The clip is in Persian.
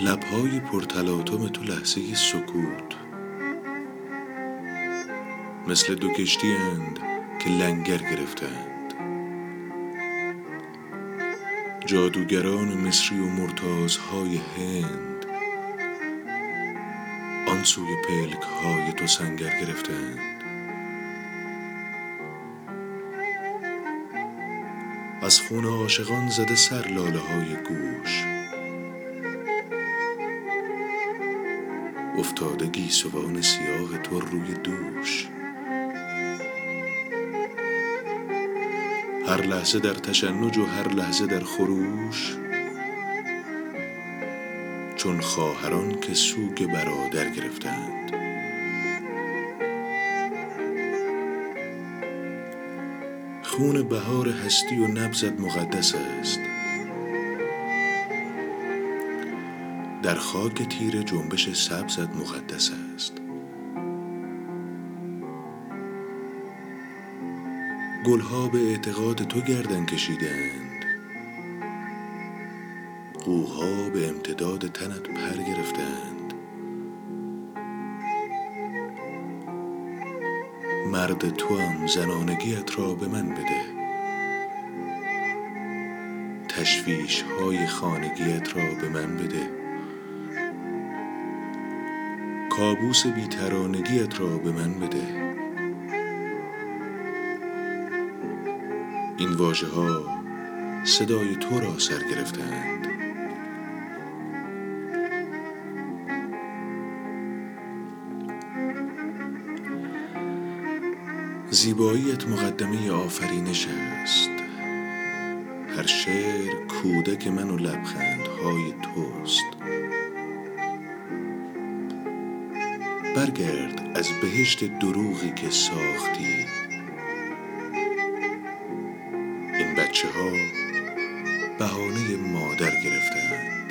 لبهای پرتلاطم تو لحظه سکوت. مثل دو کشتی اند که لنگر گرفتند. جادوگران مصری و مرتازهای هند آن سوی پلک های تو سنگر گرفتند. از خون عاشقان زده سر لاله های گوش. افتاده گیسوان سیاه تو روی دوش. هر لحظه در تشنج و هر لحظه در خروش. چون خواهران که سوگ برادر گرفتند. خون بهار هستی و نبزد مقدس است. در خاک تیر جنبش سبزت مقدس است. گلها به اعتقاد تو گردن کشیدند. قوها به امتداد تنت پر گرفتند. مرد تو هم زنانگیت را به من بده. تشویش های خانگیت را به من بده. کابوس بیترانگیت را به من بده. این واژه ها صدای تو را سر گرفتند زیباییت مقدمه آفرینش است. هر شعر کودک من و لبخندهای توست. برگرد از بهشت دروغی که ساختی. این بچه ها بهانه مادر گرفتند